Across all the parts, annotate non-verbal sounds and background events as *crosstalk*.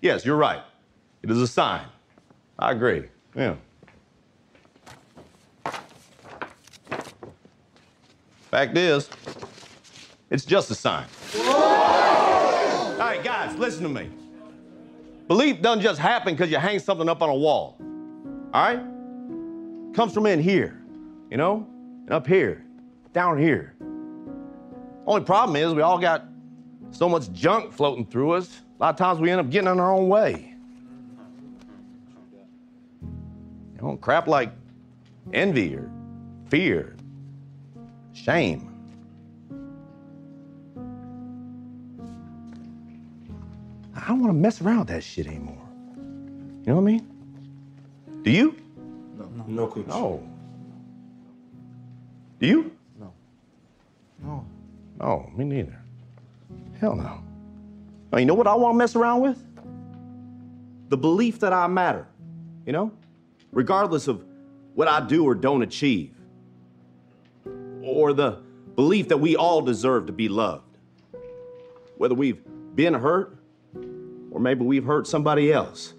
Yes, you're right. It is a sign. I agree. Yeah. Fact is, it's just a sign. All right, guys, listen to me. Belief doesn't just happen because you hang something up on a wall. All right? Comes from in here, you know? And up here, down here. Only problem is we all got so much junk floating through us. A lot of times we end up getting in our own way. You know, crap like envy or fear, shame. I don't want to mess around with that shit anymore. You know what I mean? Do you? No, No, no coach. No. Do you? No. No. No, me neither. Hell no. Now, you know what I want to mess around with? The belief that I matter, you know? Regardless of what I do or don't achieve. Or the belief that we all deserve to be loved. Whether we've been hurt or maybe we've hurt somebody else.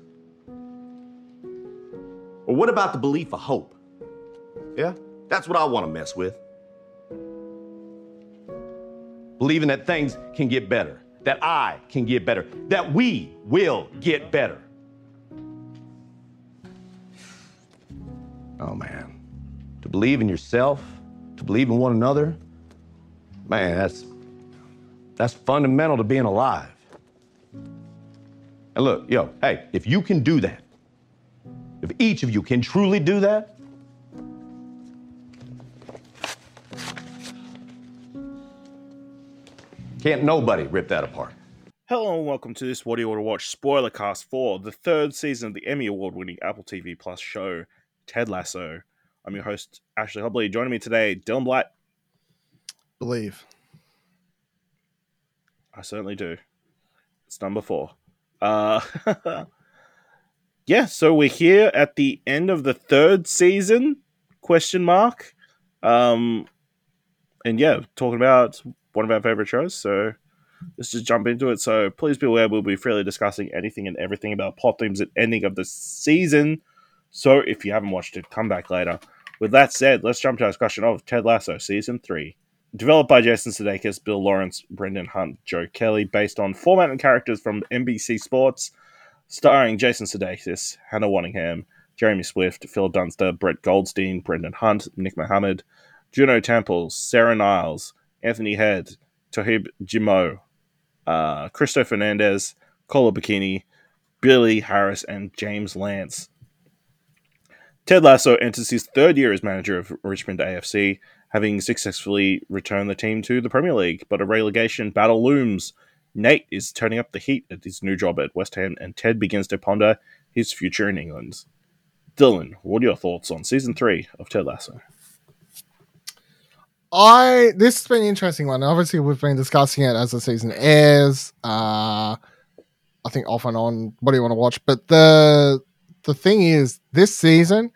Or what about the belief of hope? Yeah? That's what I want to mess with. Believing that things can get better, that I can get better, that we will get better. Oh man. To believe in yourself, to believe in one another, man, that's that's fundamental to being alive. And look, yo, hey, if you can do that, if each of you can truly do that, can't nobody rip that apart. Hello and welcome to this What Do You Want to Watch spoiler cast for the third season of the Emmy Award winning Apple TV Plus show, Ted Lasso. I'm your host, Ashley Hobley. Joining me today, Dylan Blight. Believe. I certainly do. It's number four. Uh, *laughs* yeah, so we're here at the end of the third season? Question mark. Um, and yeah, talking about one of our favorite shows. So let's just jump into it. So please be aware we'll be freely discussing anything and everything about plot themes and ending of the season. So if you haven't watched it, come back later. With that said, let's jump to our discussion of Ted Lasso season three. Developed by Jason Sudeikis, Bill Lawrence, Brendan Hunt, Joe Kelly, based on format and characters from NBC Sports, starring Jason Sudeikis, Hannah Waddingham, Jeremy Swift, Phil Dunster, Brett Goldstein, Brendan Hunt, Nick Mohammed, Juno Temple, Sarah Niles, Anthony Head, Toheeb Jimoh, uh, Cristo Fernandez, Kola Bokinni, Billy Harris, and James Lance. Ted Lasso enters his third year as manager of Richmond AFC, having successfully returned the team to the Premier League, but a relegation battle looms. Nate is turning up the heat at his new job at West Ham, and Ted begins to ponder his future in England. Dylan, what are your thoughts on season three of Ted Lasso? I this has been an interesting one. Obviously, we've been discussing it as the season airs. Uh, I think off and on. What do you want to watch? But the the thing is, this season,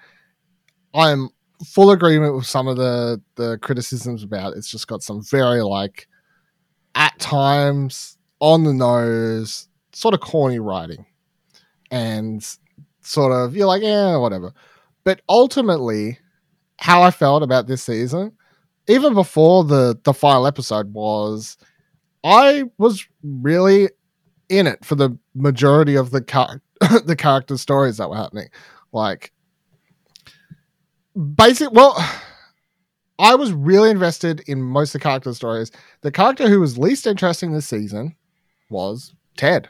I'm full agreement with some of the the criticisms about. It. It's just got some very like, at times on the nose, sort of corny writing, and sort of you're like, yeah, whatever. But ultimately, how I felt about this season even before the the final episode was I was really in it for the majority of the car- *laughs* the character stories that were happening. Like basic well *sighs* I was really invested in most of the character stories. The character who was least interesting this season was Ted.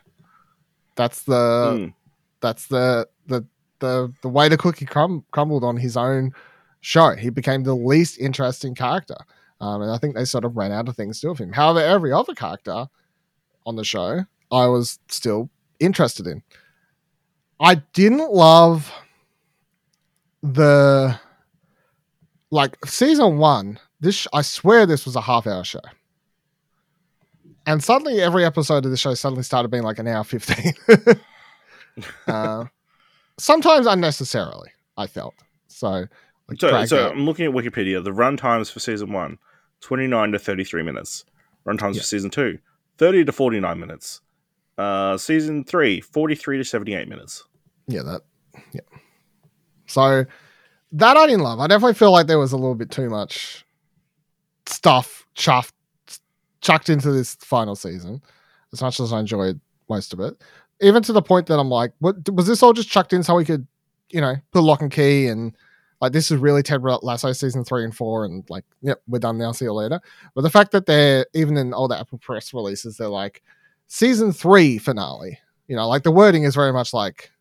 That's the Mm. that's the the the the way the cookie crum- crumbled on his own show. He became the least interesting character. Um, and I think they sort of ran out of things to do with him. However, every other character on the show, I was still interested in. I didn't love the like season one. This I swear this was a half hour show, and suddenly every episode of the show suddenly started being like an hour fifteen. *laughs* uh, sometimes unnecessarily, I felt so. Like So, so out. I'm looking at Wikipedia. The run times for season one, 29 to 33 minutes. Run times Yeah. for season two, 30 to 49 minutes. Uh, season three, 43 to 78 minutes. Yeah, that. Yeah. So that I didn't love. I definitely feel like there was a little bit too much stuff chuffed, chucked into this final season. As much as I enjoyed most of it, even to the point that I'm like, what was this all just chucked in so we could, you know, put lock and key and like this is really Ted Lasso season three and four, and like, yep, we're done now. See you later. But the fact that they're even in all the Apple press releases, they're like season three finale. You know, like the wording is very much like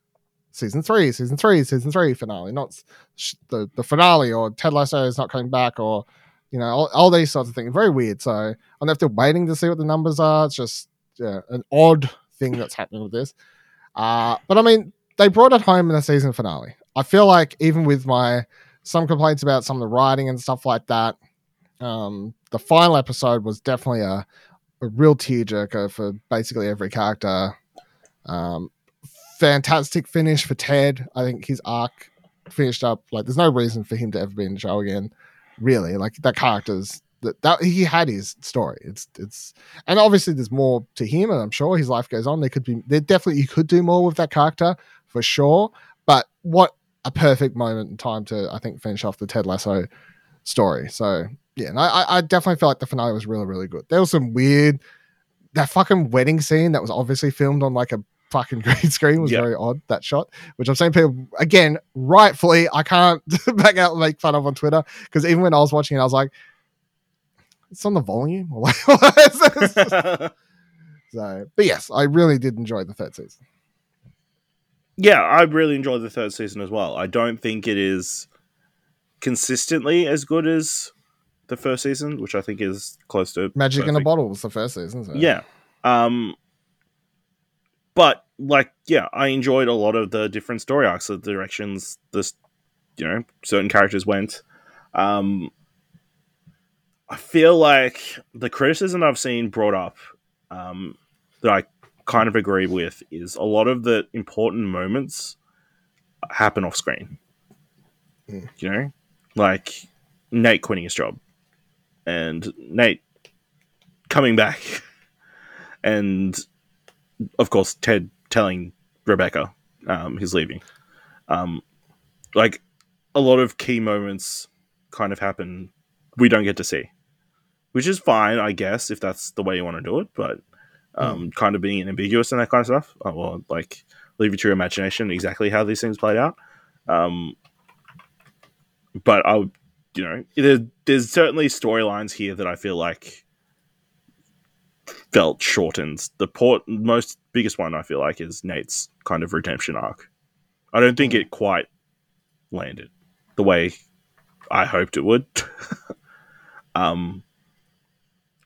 season three, season three, season three finale, not sh- the the finale or Ted Lasso is not coming back or you know all, all these sorts of things. Very weird. So I'm left waiting to see what the numbers are. It's just yeah, an odd thing that's happening with this. Uh, but I mean, they brought it home in the season finale. I feel like even with my some complaints about some of the writing and stuff like that, um, the final episode was definitely a, a real tearjerker for basically every character. Um, fantastic finish for Ted. I think his arc finished up like there's no reason for him to ever be in the show again. Really, like that character's that, that he had his story. It's it's and obviously there's more to him, and I'm sure his life goes on. There could be there definitely you could do more with that character for sure. But what a perfect moment in time to I think finish off the Ted Lasso story. So yeah, and I, I definitely felt like the finale was really really good. There was some weird that fucking wedding scene that was obviously filmed on like a fucking *laughs* green screen was Yep. very odd that shot which i'm saying people again rightfully i can't *laughs* back out and make fun of on twitter because even when i was watching it i was like it's on the volume *laughs* or like what is this? so but yes i really did enjoy the third season yeah, I really enjoyed the third season as well. I don't think it is consistently as good as the first season, which I think is close to magic in a bottle was the first season so. Yeah. Um but like yeah, I enjoyed a lot of the different story arcs, the directions this you know, certain characters went. Um I feel like the criticism I've seen brought up um that I kind of agree with is a lot of the important moments happen off screen. Mm. You know? Like Nate quitting his job and Nate coming back *laughs* and of course Ted telling Rebecca um, he's leaving. Um, like a lot of key moments kind of happen we don't get to see, which is fine, I guess, if that's the way you want to do it. But um, kind of being ambiguous and that kind of stuff, uh, or like leave it to your imagination exactly how these things played out. Um, but I, would- you know, there, there's certainly storylines here that I feel like felt shortened. The port most biggest one I feel like is Nate's kind of redemption arc. I don't think it quite landed the way I hoped it would. *laughs* um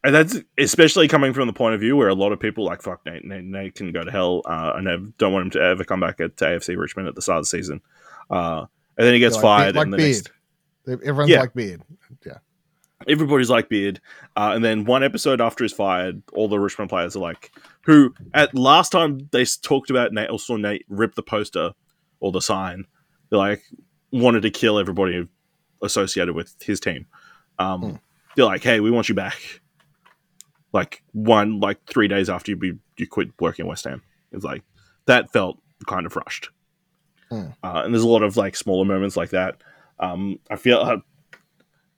and that's especially coming from the point of view where a lot of people like fuck Nate, Nate, Nate can go to hell, uh, and they don't want him to ever come back at to AFC Richmond at the start of the season. Uh, and then he gets Like- fired, like and the Beard. next everyone's Yeah. like beard yeah. everybody's like Beard, uh, and then one episode after he's fired, all the Richmond players are like, who at last time they talked about Nate, or saw Nate rip the poster or the sign, they like wanted to kill everybody associated with his team. Um, Hmm. They're like, hey, we want you back. Like one, like three days after you be, you quit working at West Ham. It's like that felt kind of rushed. Hmm. Uh, and there's a lot of like smaller moments like that. Um, I feel uh,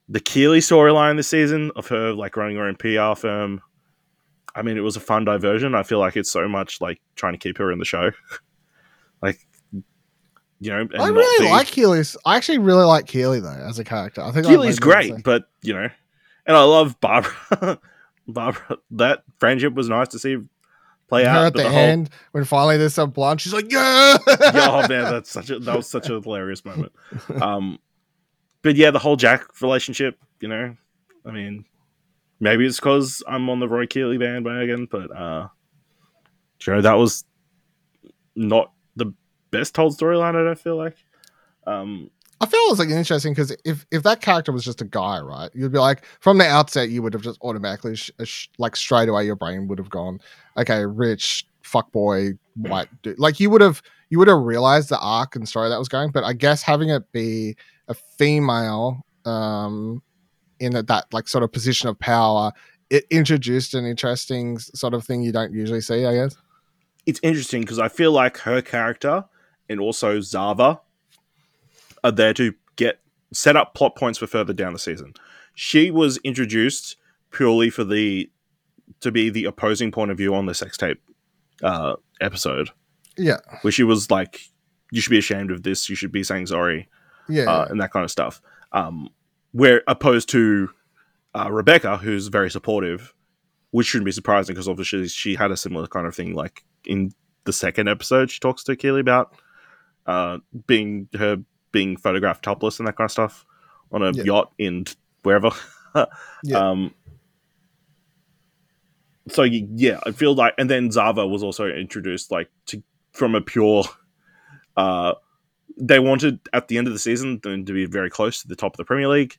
the Keeley storyline this season of her like running her own PR firm. I mean, it was a fun diversion. I feel like it's so much like trying to keep her in the show. *laughs* like, you know, and i really like keeley's i actually really like keeley though as a character i think I Keeley's great, but you know, and I love Barbara. *laughs* Barbara, that friendship was nice to see play her out. at but the, whole- end when finally there's some blonde she's like yeah oh man, that's such a that was such a hilarious moment. *laughs* Um, but yeah, the whole Jack relationship, you know, I mean, maybe it's because I'm on the Roy Keeley bandwagon, but uh, you know, that was not the best told storyline. I don't feel like. Um, I feel it was like interesting because if if that character was just a guy, right, you'd be like from the outset, you would have just automatically sh- sh- like straight away your brain would have gone, okay, rich fuckboy white *clears throat* dude. Like you would have you would have realized the arc and story that was going. But I guess having it be a female, um, in that, that like sort of position of power, it introduced an interesting sort of thing you don't usually see. I guess. it's interesting because I feel like her character and also Zava are there to get set up plot points for further down the season. She was introduced purely for the to be the opposing point of view on the sex tape uh, episode, Yeah, where she was like, "You should be ashamed of this. You should be saying sorry." yeah, uh, and that kind of stuff. Um, where opposed to uh, Rebecca, who's very supportive, which shouldn't be surprising because obviously she had a similar kind of thing. Like in the second episode, she talks to Keeley about uh, being her being photographed topless and that kind of stuff on a Yeah. yacht in wherever. *laughs* Yeah. Um, so yeah, I feel like, and then Zava was also introduced like to from a pure. Uh, they wanted at the end of the season them to be very close to the top of the Premier League,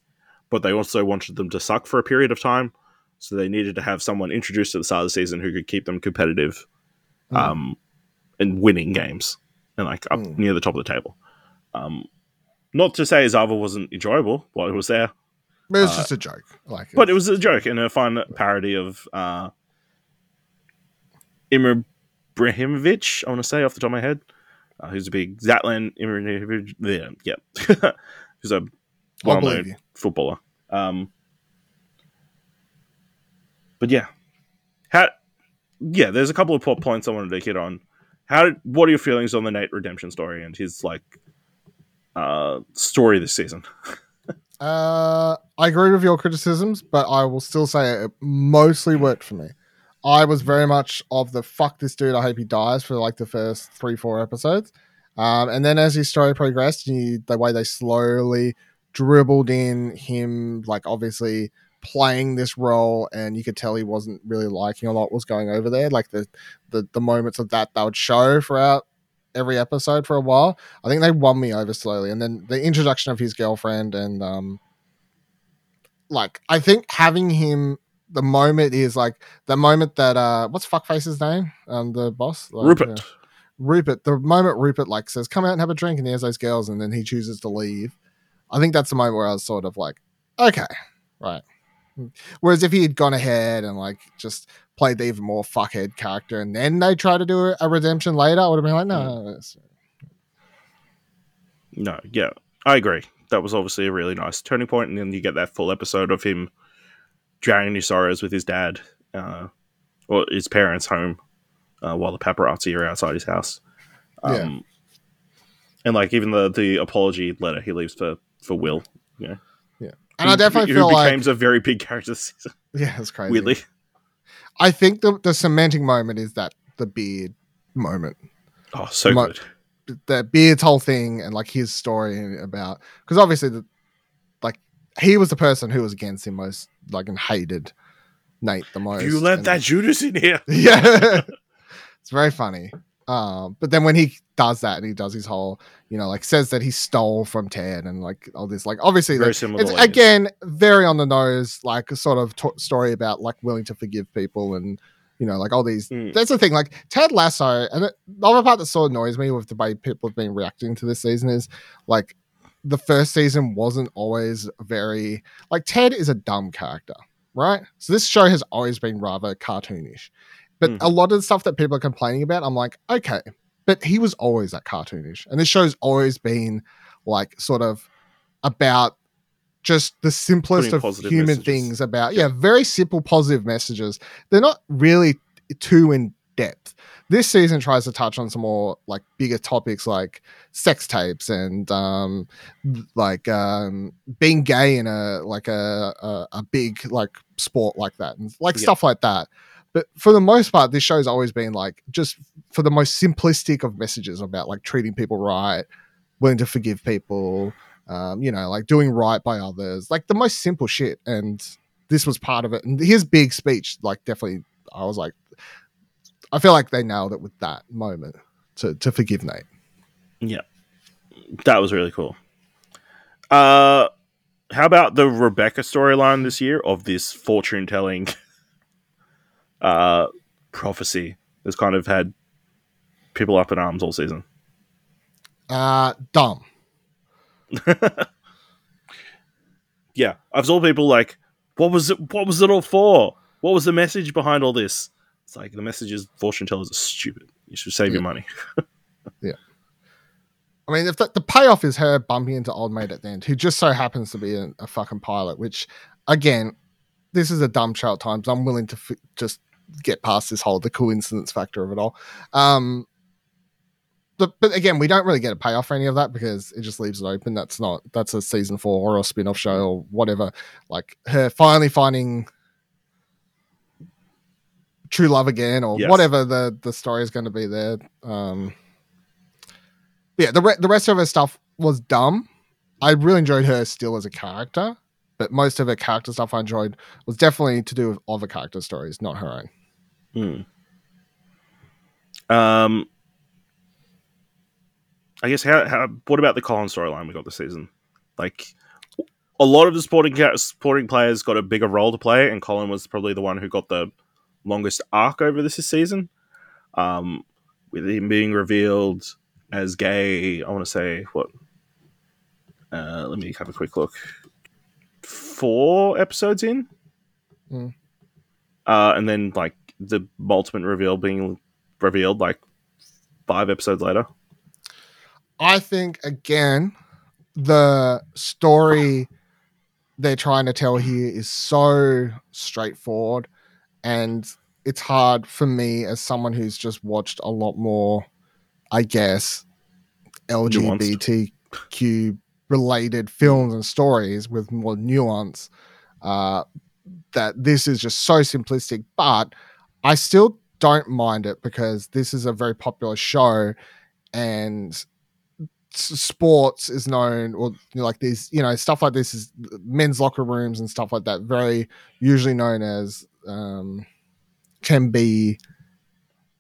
but they also wanted them to suck for a period of time. So they needed to have someone introduced at the start of the season who could keep them competitive, Mm. um, and winning games and like up Mm. near the top of the table. Um, not to say Zava wasn't enjoyable while it was there, but it was uh, just a joke. Like, but it was a joke and a fun parody of uh, Imre Brahimovic, I want to say off the top of my head, uh, who's a big Zlatan Ibrahimovic. Yeah, yeah. *laughs* who's a well-known footballer. Um, but yeah, how? Yeah, there's a couple of plot points I wanted to hit on. How? What are your feelings on the Nate redemption story and his like uh, story this season? *laughs* Uh, I agree with your criticisms, but I will still say it mostly worked for me. I was very much of the fuck this dude. I hope he dies for like the first three, four episodes. Um, and then as his story progressed, the way they slowly dribbled in him, like obviously playing this role, and you could tell he wasn't really liking a lot was going over there. Like the the, the moments of that they would show throughout every episode for a while. I think they won me over slowly, and then the introduction of his girlfriend and um, like I think having him. The moment is like the moment that uh, what's fuckface's name? Um, the boss, Like, Rupert. Rupert, the moment Rupert like says, "Come out and have a drink," and he has those girls, and then he chooses to leave. I think that's the moment where I was sort of like, okay, right. Whereas if he had gone ahead and like just played the even more fuckhead character, and then they try to do a, redemption later, I would have been like, no, no, no, No, yeah, I agree. That was obviously a really nice turning point, and then you get that full episode of him drowning his sorrows with his dad, uh, or his parents' home, uh, while the paparazzi are outside his house. Um, Yeah. And like even the the apology letter he leaves for for Will, you know, and I definitely who feel like becomes a very big character this season. *laughs* yeah, it's crazy. Weirdly, I think the the cementing moment is that the beard moment. oh, so Mo- good. the Beard's whole thing and like his story about because obviously the like he was the person who was against him most like and hated Nate the most. You let and- that Judas in here. *laughs* yeah, it's very funny. Um, but then when he does that and he does his whole, you know, like says that he stole from Ted and like all this, like obviously Very like, similar. it's again very on the nose, like a sort of t- story about like willing to forgive people and you know like all these. Mm. That's the thing, like Ted Lasso, and it, the other part that sort of annoys me with the way people have been reacting to this season is like the first season wasn't always very like Ted is a dumb character, right? So this show has always been rather cartoonish. But Mhm. a lot of the stuff that people are complaining about, I'm like, okay, but he was always that cartoonish. And this show's always been like sort of about just the simplest of human messages. things about yeah, very simple positive messages. They're not really too in depth. This season tries to touch on some more like bigger topics like sex tapes and um like um being gay in a like a a, a big like sport like that and like Yeah. stuff like that. But for the most part, this show's always been like just for the most simplistic of messages about like treating people right, willing to forgive people, um, you know, like doing right by others, like the most simple shit. And this was part of it. And his big speech, like definitely, I was like, I feel like they nailed it with that moment to to forgive Nate. Yeah. That was really cool. Uh, how about the Rebecca storyline this year of this fortune telling uh, prophecy has kind of had people up in arms all season? Uh, dumb. *laughs* Yeah, I've saw people like, what was it? What was it all for? What was the message behind all this? It's like the message is fortune tellers are stupid. You should save your money. *laughs* Yeah. I mean, if the, the payoff is her bumping into old mate at the end, who just so happens to be a, a fucking pilot, which again, this is a dumb show at times. I'm willing to f- just get past this whole the coincidence factor of it all. Um, but, but again, we don't really get a payoff for any of that because it just leaves it open. That's not that's a season four or a spin off show or whatever. Like her finally finding true love again or Yes. whatever the the story is going to be there. Um, yeah, the re- the rest of her stuff was dumb. I really enjoyed her still as a character, but most of her character stuff I enjoyed was definitely to do with other character stories, not her own. Hmm. Um, I guess how, how what about the Colin storyline we got this season? Like a lot of the sporting ca- supporting players got a bigger role to play, and Colin was probably the one who got the longest arc over this season. Um, with him being revealed as gay, I want to say what? Uh, let me have a quick look. Four episodes in, Hmm. uh, and then like the ultimate reveal being revealed like five episodes later. I think again, the story they're trying to tell here is so straightforward, and it's hard for me as someone who's just watched a lot more, I guess, LGBTQ related films and stories with more nuance. Uh, that this is just so simplistic, but I still don't mind it because this is a very popular show and sports is known or you know, like these you know stuff like this is men's locker rooms and stuff like that very usually known as um can be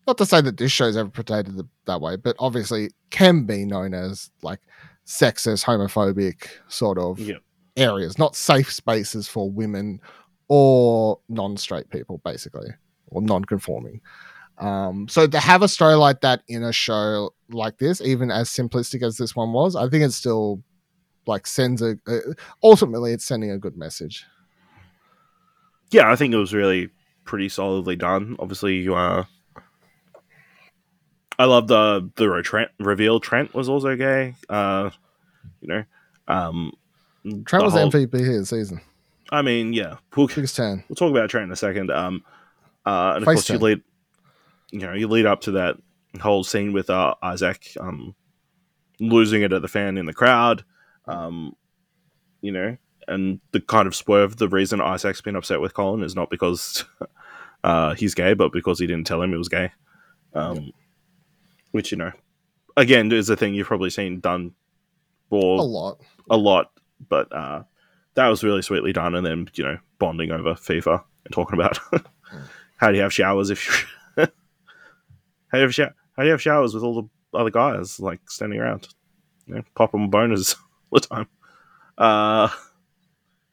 not to say that this show's ever portrayed th- that way but obviously can be known as like sexist homophobic sort of Yeah. areas not safe spaces for women or non-straight people basically or non-conforming um, so to have a story like that in a show like this, even as simplistic as this one was, I think it still like sends a, a ultimately it's sending a good message. Yeah, I think it was really pretty solidly done. Obviously, you uh, I love the the re- Trent reveal. Trent was also gay. Uh, you know, um, Trent was whole- MVP here this season. I mean, yeah, we'll, *laughs* we'll talk about Trent in a second. Um, uh, and of course, you lead, you know, you lead up to that whole scene with uh, Isaac um, losing it at the fan in the crowd. Um, you know, and the kind of swerve. The reason Isaac's been upset with Colin is not because *laughs* uh, he's gay, but because he didn't tell him he was gay. Um, Which you know, again, is a thing you've probably seen done A lot. a lot, but uh, that was really sweetly done. And then you know, bonding over FIFA and talking about *laughs* how do you have showers if you *laughs* how do you have how do you have showers with all the other guys like standing around, you know, pop them boners *laughs* all the time. Uh,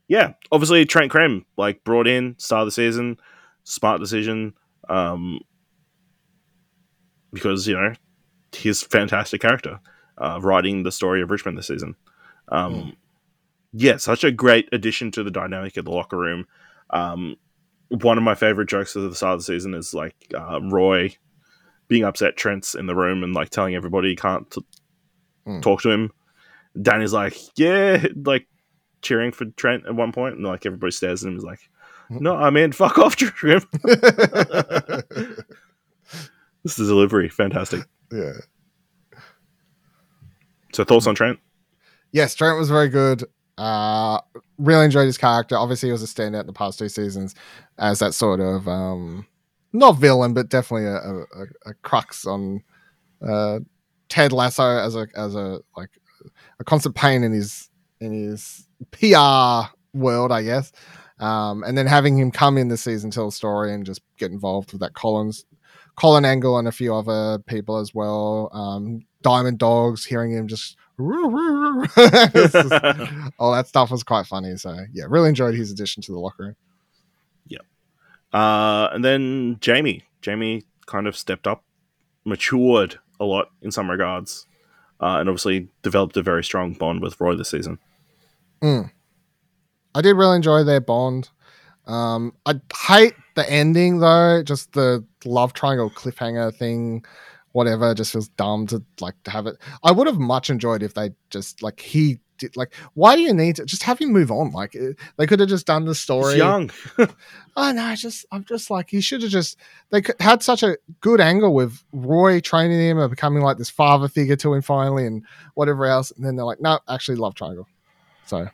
yeah, obviously Trent Crimm like brought in start of the season, smart decision. Um, because you know he's fantastic character uh, writing the story of Richmond this season. Um, Mm. Yeah, such a great addition to the dynamic of the locker room. Um, one of my favorite jokes of the start of the season is like uh, Roy being upset Trent's in the room and like telling everybody he can't t- Mm. talk to him. Danny's like, yeah, like cheering for Trent at one point, and like everybody stares at him. He's like, no, I mean, fuck off, Trent. *laughs* this is delivery, fantastic. yeah. So thoughts on Trent? Yes, Trent was very good. Uh, really enjoyed his character. Obviously, he was a standout in the past two seasons as that sort of um, not villain, but definitely a, a, a- crux on uh, Ted Lasso as a as a like a constant pain in his in his PR world, I guess. Um, and then having him come in this season, tell a story, and just get involved with that Collins, Colin Angle, and a few other people as well. Um, Diamond Dogs, hearing him just, just- *laughs* all that stuff was quite funny. So yeah, really enjoyed his addition to the locker room. Yep. Uh, and then Jamie. Jamie kind of stepped up, matured a lot in some regards, uh, and obviously developed a very strong bond with Roy this season. I did really enjoy their bond. Um, I hate the ending though, just the love triangle cliffhanger thing whatever. It just feels dumb to like to have it. I would have much enjoyed if they just like he did like. Why do you need to just have him move on? Like eh, they could have just done the story. He's young. Oh no, it's just I'm just like he should have just they could, had such a good angle with Roy training him and becoming like this father figure to him finally and whatever else, and then they're like, no, actually, love triangle. So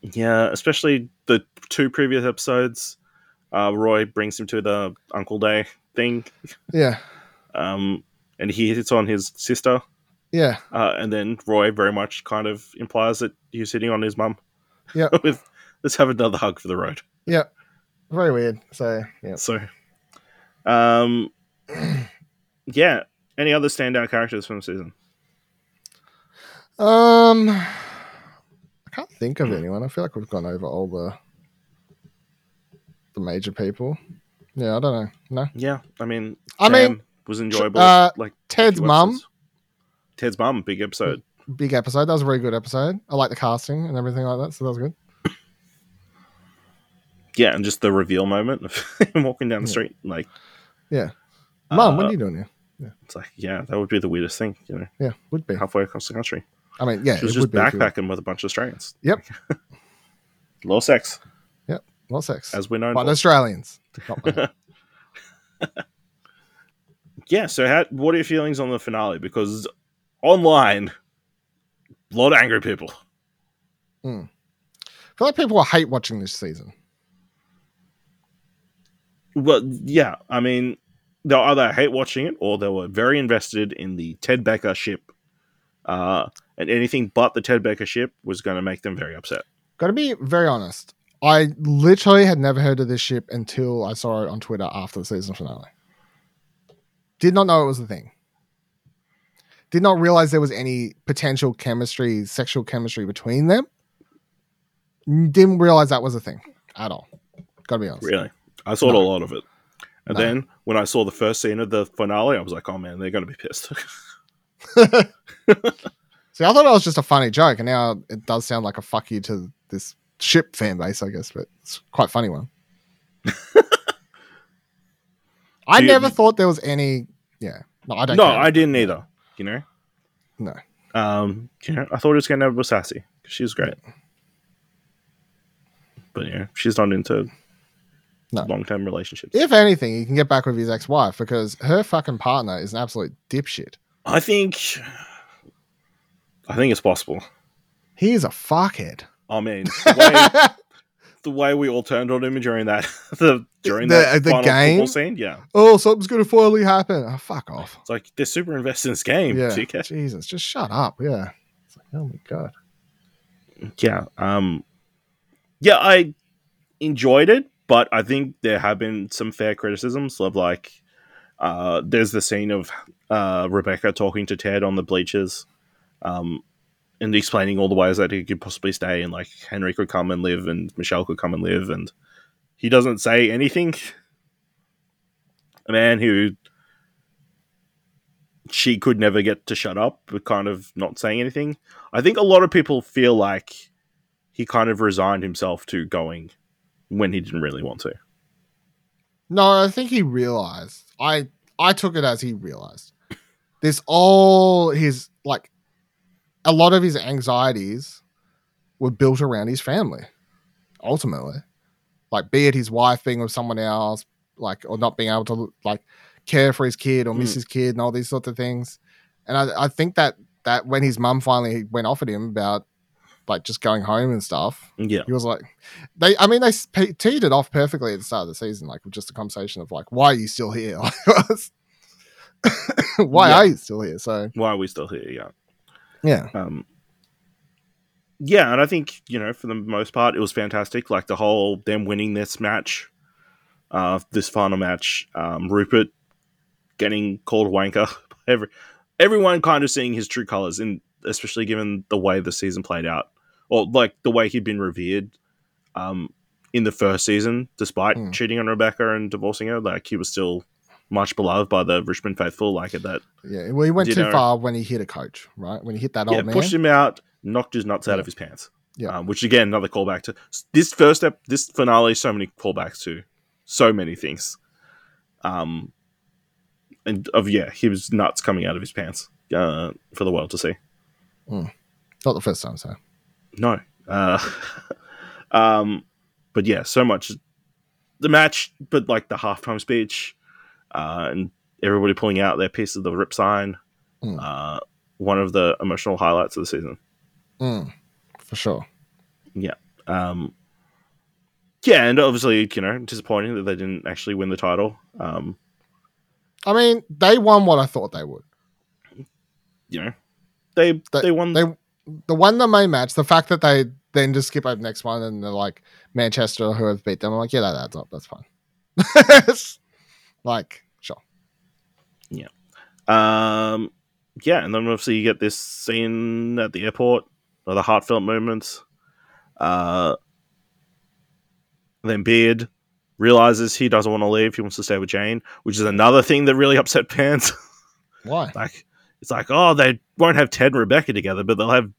Yeah, especially the two previous episodes. Uh, Roy brings him to the Uncle Day thing, yeah, um, and he hits on his sister, yeah, uh, and then Roy very much kind of implies that he's hitting on his mum. Yeah. *laughs* with let's have another hug for the road. yeah, very weird. So yeah, So, um, *clears throat* yeah. Any other standout characters from the season? um, I can't think of anyone. I feel like we've gone over all the the major people. Yeah, I don't know. No, Yeah, I mean, I mean, was enjoyable. uh, like Ted's mum. Ted's mum, big episode. big episode. That was a very good episode. I like the casting and everything like that. So that was good. Yeah, and just the reveal moment of *laughs* him walking down the Yeah. street, like, Yeah, mum, what uh, are you doing here? it's like, yeah, that would be the weirdest thing, you know, Yeah, would be. halfway across the country. I mean, yeah, She was just backpacking with a bunch of Australians. Yep. *laughs* Low sex, Yep, low sex, as we're known but for. Australians. *laughs* Yeah. So, how, what are your feelings on the finale? Because online, a lot of angry people. I feel like people hate watching this season. Well, yeah. I mean, they'll either hate watching it or they were very invested in the Ted Becker ship. Uh, and anything but the Ted Becker ship was going to make them very upset. Got to be very honest. I literally had never heard of this ship until I saw it on Twitter after the season finale. Did not know it was a thing. Did not realize there was any potential chemistry, sexual chemistry between them. Didn't realize that was a thing at all. Got to be honest. Really. I saw No. a lot of it. And No. then when I saw the first scene of the finale, I was like, oh man, they're going to be pissed. *laughs* *laughs* See, I thought it was just a funny joke, and now it does sound like a fuck you to this ship fan base, I guess, but it's quite a funny one. *laughs* I you- never thought there was any. Yeah, no, I don't. no, care. I didn't either. You know? No. Um, you know, I thought it was going to have Sassy because she was great. But yeah, she's not into No. long term relationships. If anything, he can get back with his ex-wife because her fucking partner is an absolute dipshit. I think, I think it's possible. He is a fuckhead. I mean, the way, *laughs* the way we all turned on him during that *laughs* the during The- that the final game? football scene, yeah, oh, something's gonna finally happen. Oh, fuck off. it's like they're super invested in this game. Yeah, *laughs* dickhead. Jesus, just shut up. Yeah. It's like, oh my god. yeah um yeah i enjoyed it but i think there have been some fair criticisms of like uh there's the scene of uh rebecca talking to ted on the bleachers um and explaining all the ways that he could possibly stay and like henry could come and live and michelle could come and live and he doesn't say anything a man who she could never get to shut up but kind of not saying anything I think a lot of people feel like he kind of resigned himself to going when he didn't really want to. No, I think he realized. I I took it as he realized. This all his like a lot of his anxieties were built around his family. Ultimately. Like be it his wife being with someone else, like or not being able to like care for his kid or miss Mm. his kid and all these sorts of things. And I, I think that that when his mum finally went off at him about like just going home and stuff, Yeah, he was like, they. I mean, they sp- teed it off perfectly at the start of the season, like with just a conversation of like, why are you still here? *laughs* why Yeah. are you still here? So why are we still here? Yeah, yeah, um, yeah, and I think you know for the most part it was fantastic. Like the whole them winning this match, uh, this final match, um, Rupert getting called wanker, *laughs* every everyone kind of seeing his true colors, and especially given the way the season played out, or like the way he'd been revered, um, in the first season, despite Hmm. cheating on Rebecca and divorcing her, like he was still much beloved by the Richmond faithful. Like at that, yeah. Well, he went You too far when he hit a coach, right? When he hit that yeah, old man. pushed him out, knocked his nuts out of his pants. Yeah. um, which again another callback to this first step. This finale, so many callbacks to so many things. Um, and of yeah, he was nuts coming out of his pants uh, for the world to see. Not the first time, so No, uh, *laughs* um, but yeah, so much the match, but like the halftime speech, uh, and everybody pulling out their piece of the rip sign. Mm. Uh, one of the emotional highlights of the season. mm, for sure. Yeah. Um, yeah, and obviously, you know, disappointing that they didn't actually win the title. Um, I mean, they won what I thought they would. you know, they They- they won. They the one the main match. The fact that they then just skip over the next one and they're like Manchester who have beat them. I'm like, yeah, that adds up. That's fine. *laughs* like, sure. Um, yeah, and then obviously you get this scene at the airport, or the heartfelt moments. Uh, then Beard realizes he doesn't want to leave; he wants to stay with Jane, which is another thing that really *laughs* upset fans. Why? *laughs* like, it's like, oh, they won't have Ted and Rebecca together, but they'll have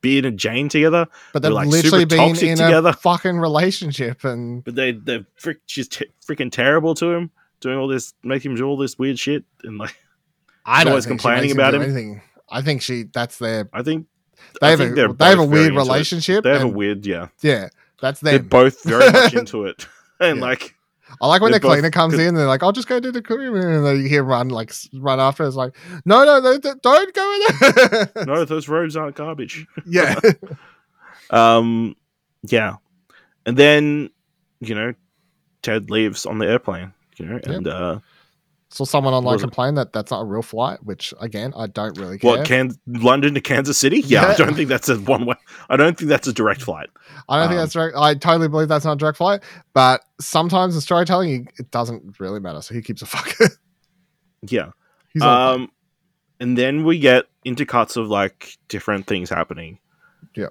Beard and Jane together. But They're, they've like, literally been toxic in together. a fucking relationship, and But they they frick, she's t- freaking terrible to him, doing all this, making him do all this weird shit, and like, I always complaining about him. Anything. I think she. That's their. I think They I have think a. they're have a weird relationship. They have a weird, yeah. Yeah, that's They're both very much *laughs* into it, *laughs* and Yeah. like, I like when the cleaner both- comes in and they're like, "I'll just go do the cleaning," and then you hear run like run after. It's like, no, no, no, don't go in there. no, *laughs* those robes aren't garbage. yeah, Um, yeah, and then you know, Ted leaves on the airplane. You know, and uh, saw someone online complain that that's not a real flight, which again, I don't really care. what? Can London to Kansas City? Yeah, I don't think that's a one way. I don't think that's a direct flight. I don't think um, that's direct. I totally believe that's not a direct flight, but sometimes in storytelling, it doesn't really matter. So he keeps a fuck. *laughs* Yeah. He's Um, and then we get into cuts of like different things happening. Yeah.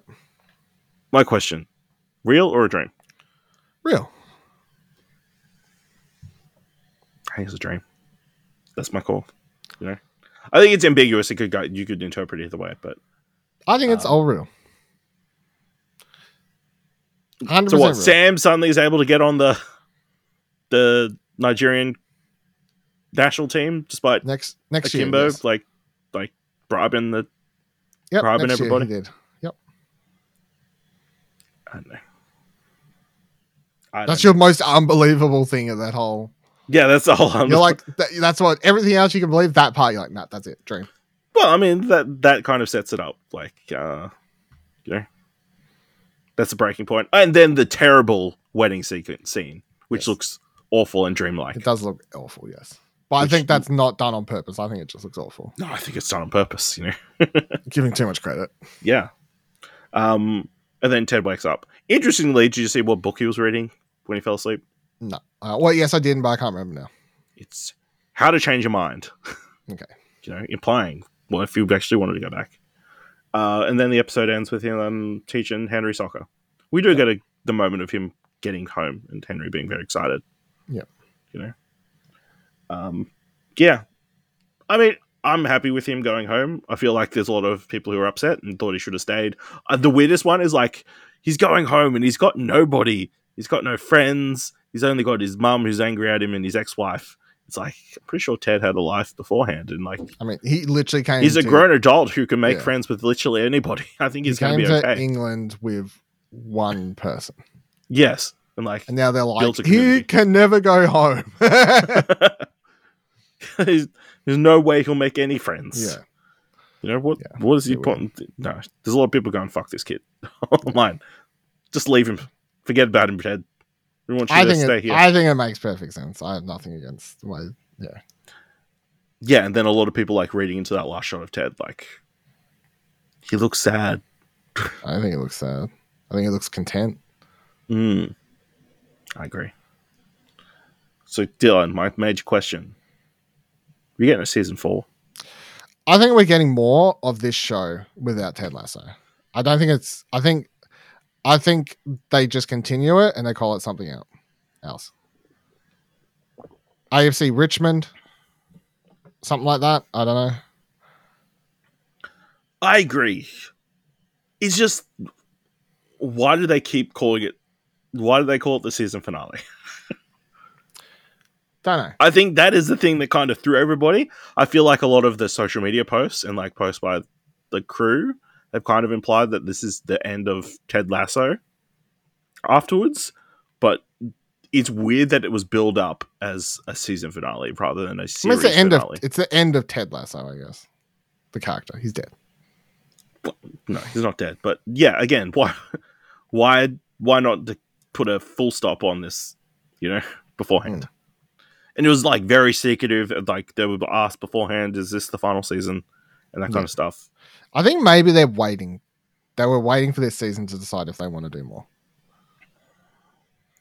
My question: real or a dream? real. It's a dream. That's my call. You know, I think it's ambiguous. It could go. You could interpret it either way, but I think it's Um, all real. Hundred so what? real. Sam suddenly is able to get on the the Nigerian national team despite next next year. Yes. like like bribing the. Yep, bribing next year he everybody. did. Yep, I don't know. I that's don't your most unbelievable thing of that whole. Yeah, that's the whole. You're like *laughs* that, that's what everything else you can believe. That part, you're like, nah, that's it. Dream. Well, I mean that that kind of sets it up, like uh, you know, that's the breaking point, and then the terrible wedding sequence scene, which Yes. looks awful and dreamlike. It does look awful, yes, but I think that's not done on purpose. I think it just looks awful. No, I think it's done on purpose. You know, *laughs* Giving too much credit. yeah. Um, and then Ted wakes up. Interestingly, did you see what book he was reading when he fell asleep? No. Uh, well, yes, I did, but I can't remember now. It's How to Change Your Mind. *laughs* Okay. You know, implying well if you actually wanted to go back. Uh, and then the episode ends with him um, teaching Henry soccer. We do get a, the moment of him getting home and Henry being very excited. Yeah. You know. Um, yeah. I mean, I'm happy with him going home. I feel like there's a lot of people who are upset and thought he should have stayed. Uh, the weirdest one is like he's going home and he's got nobody. He's got no friends. He's only got his mum who's angry at him and his ex-wife. It's like I'm pretty sure Ted had a life beforehand, and like I mean, he literally came. he's a grown adult who can make Yeah. friends with literally anybody. *laughs* I think He he's going came to be okay. England with one person, yes, and like and now they're like, Built a he can never go home. *laughs* *laughs* there's, there's no way he'll make any friends. yeah, You know what? Yeah, what is he he putting? No, there's a lot of people going fuck this kid online. Just leave him. Forget about him, Ted. We want you I to think stay it, here. I think it makes perfect sense. I have nothing against my. yeah, Yeah, and then a lot of people like reading into that last shot of Ted, like he looks sad. *laughs* I think it looks sad. I think it looks content. Mm. I agree. So Dylan, my major question: We getting a season four? I think we're getting more of this show without Ted Lasso. I don't think it's. I think. I think they just continue it and they call it something else. AFC Richmond, something like that. I don't know. I agree. It's just why do they keep calling it? Why do they call it the season finale? *laughs* Don't know. I think that is the thing that kind of threw everybody. I feel like a lot of the social media posts and like posts by the crew have kind of implied that this is the end of Ted Lasso afterwards, but it's weird that it was built up as a season finale rather than a series it's the end finale. of it's the end of Ted Lasso, I guess. The character, he's dead. no, he's not dead. But yeah, again, why, *laughs* why, why not to put a full stop on this? You know, *laughs* beforehand. Hmm. And it was like very secretive. Like they would ask beforehand, "Is this the final season?" and that kind Yeah. of stuff. I think maybe they're waiting. They were waiting for this season to decide if they want to do more.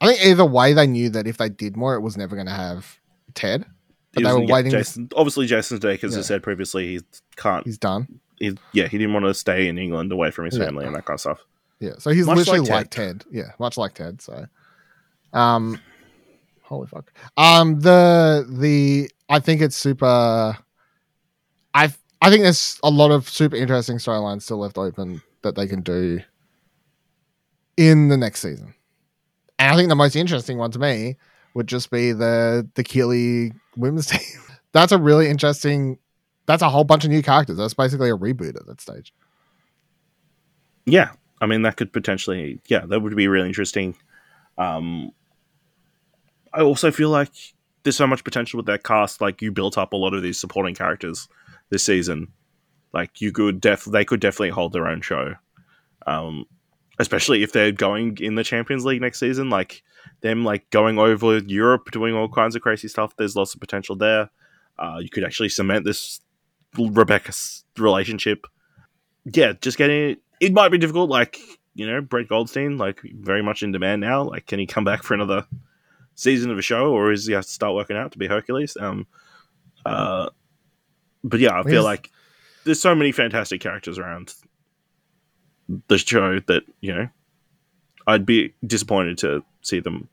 I think either way, they knew that if they did more, it was never going to have Ted. But He they were waiting. to- Jason, obviously, Jason Sudeikis Yeah. has said previously he can't. he's done. He, yeah, he didn't want to stay in England away from his Yeah. family and that kind of stuff. Yeah, so he's Much literally like like Ted. Yeah, much like Ted. So, um, holy fuck. Um, the the I think it's super. I I think there's a lot of super interesting storylines still left open that they can do in the next season, and I think the most interesting one to me would just be the the Keeley women's *laughs* team. That's a really interesting. That's a whole bunch of new characters. That's basically a reboot at that stage. Yeah, I mean that could potentially, yeah, that would be really interesting. Um, I also feel like there's so much potential with that cast. Like you built up a lot of these supporting characters this season. Like you could def, they could definitely hold their own show. Um, especially if they're going in the Champions League next season. Like them, like going over Europe, doing all kinds of crazy stuff. There's lots of potential there. Uh, you could actually cement this Rebecca's relationship. Yeah, just getting it. It might be difficult. Like you know, Brett Goldstein, like very much in demand now. Like, can he come back for another season of a show, or is he have to start working out to be Hercules? Um, uh, but yeah, I feel like there's so many fantastic characters around the show that you know I'd be disappointed to see them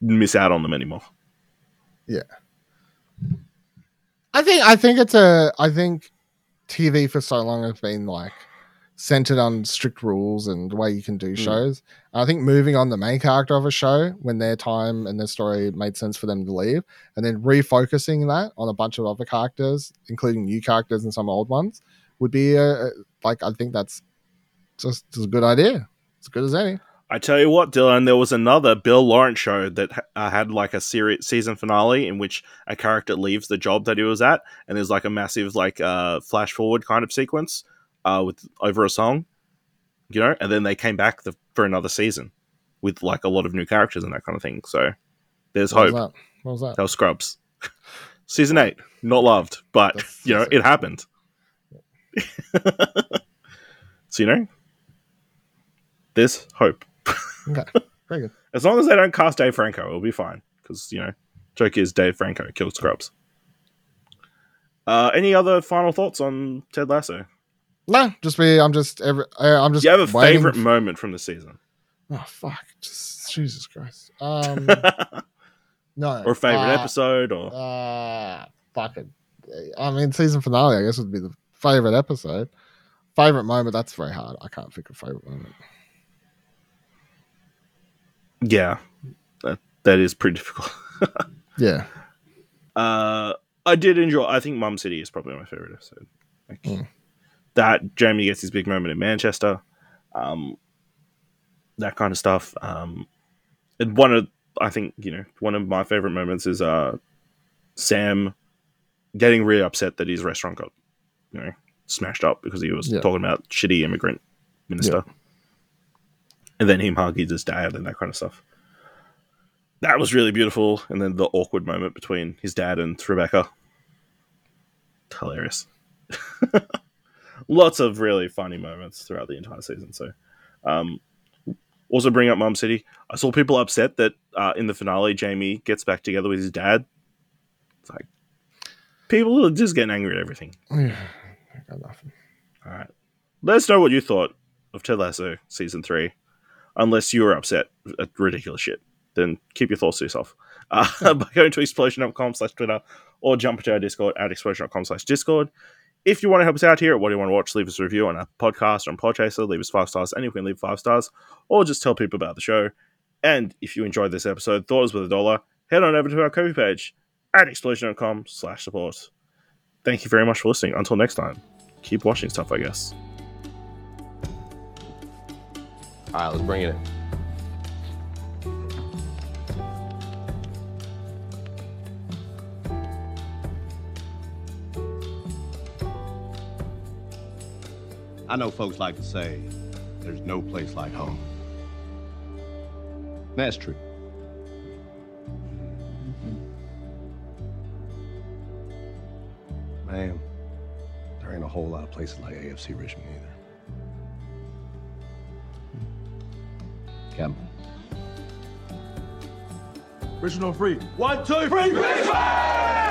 miss out on them anymore. Yeah. I think I think it's a I think TV for so long has been like centered on strict rules and the way you can do Mm. shows. I think moving on the main character of a show when their time and their story made sense for them to leave, and then refocusing that on a bunch of other characters, including new characters and some old ones, would be a, a- like I think that's just, just a good idea. As good as any. I tell you what, Dylan, there was another Bill Lawrence show that uh, had like a series season finale in which a character leaves the job that he was at, and there's like a massive like uh, flash forward kind of sequence uh, with over a song, you know, and then they came back the, for another season with like a lot of new characters and that kind of thing. So there's What hope. was? What was that? That was Scrubs, *laughs* season eight, not loved, but That's- you know it happened. *laughs* so you know, there's hope. Okay, *laughs* very good. As long as they don't cast Dave Franco, it'll be fine. Because, you know, joke is Dave Franco killed Scrubs. Uh, any other final thoughts on Ted Lasso? No, just be. I'm just. Every, I'm just. Do you have a favorite moment from the season? Oh fuck! Just Jesus Christ. *laughs* Um, or no. a favorite uh, episode? Or Uh, fucking. I mean, season finale. I guess would be the favorite episode. Favorite moment. That's very hard. I can't think of favorite moment. yeah, that, that is pretty difficult. *laughs* Yeah. uh, I did enjoy. I think Mum City is probably my favorite episode. Like, Mm. That Jeremy gets his big moment in Manchester. Um, that kind of stuff. Um, and one of I think you know one of my favorite moments is uh Sam getting really upset that his restaurant got you know smashed up because he was Yeah. talking about shitty immigrant minister, and then him hugging his dad and that kind of stuff. That was really beautiful, and then the awkward moment between his dad and Rebecca. Hilarious. *laughs* Lots of really funny moments throughout the entire season. So, um, also bring up Mum City. I saw people upset that uh, in the finale, Jamie gets back together with his dad. It's like people are just getting angry at everything. Yeah. I got nothing. All right, let us know what you thought of Ted Lasso season three. Unless you were upset at ridiculous shit, then keep your thoughts to yourself. Uh, *laughs* by going to explosion.com slash Twitter or jump into our Discord at explosion.com slash Discord. If you want to help us out here at What Do You Want to Watch, leave us a review on our podcast or on Podchaser, leave us five stars, and you can leave five stars, or just tell people about the show. And if you enjoyed this episode, thought it was with a dollar, head on over to our Ko-fi page at explosion.com slash support. Thank you very much for listening. Until next time, keep watching stuff, I guess. All right, let's bring it in. I know folks like to say there's no place like home. That's true. Man, there ain't a whole lot of places like AFC Richmond either. Captain. Richmond on free. One, two, three, Richmond!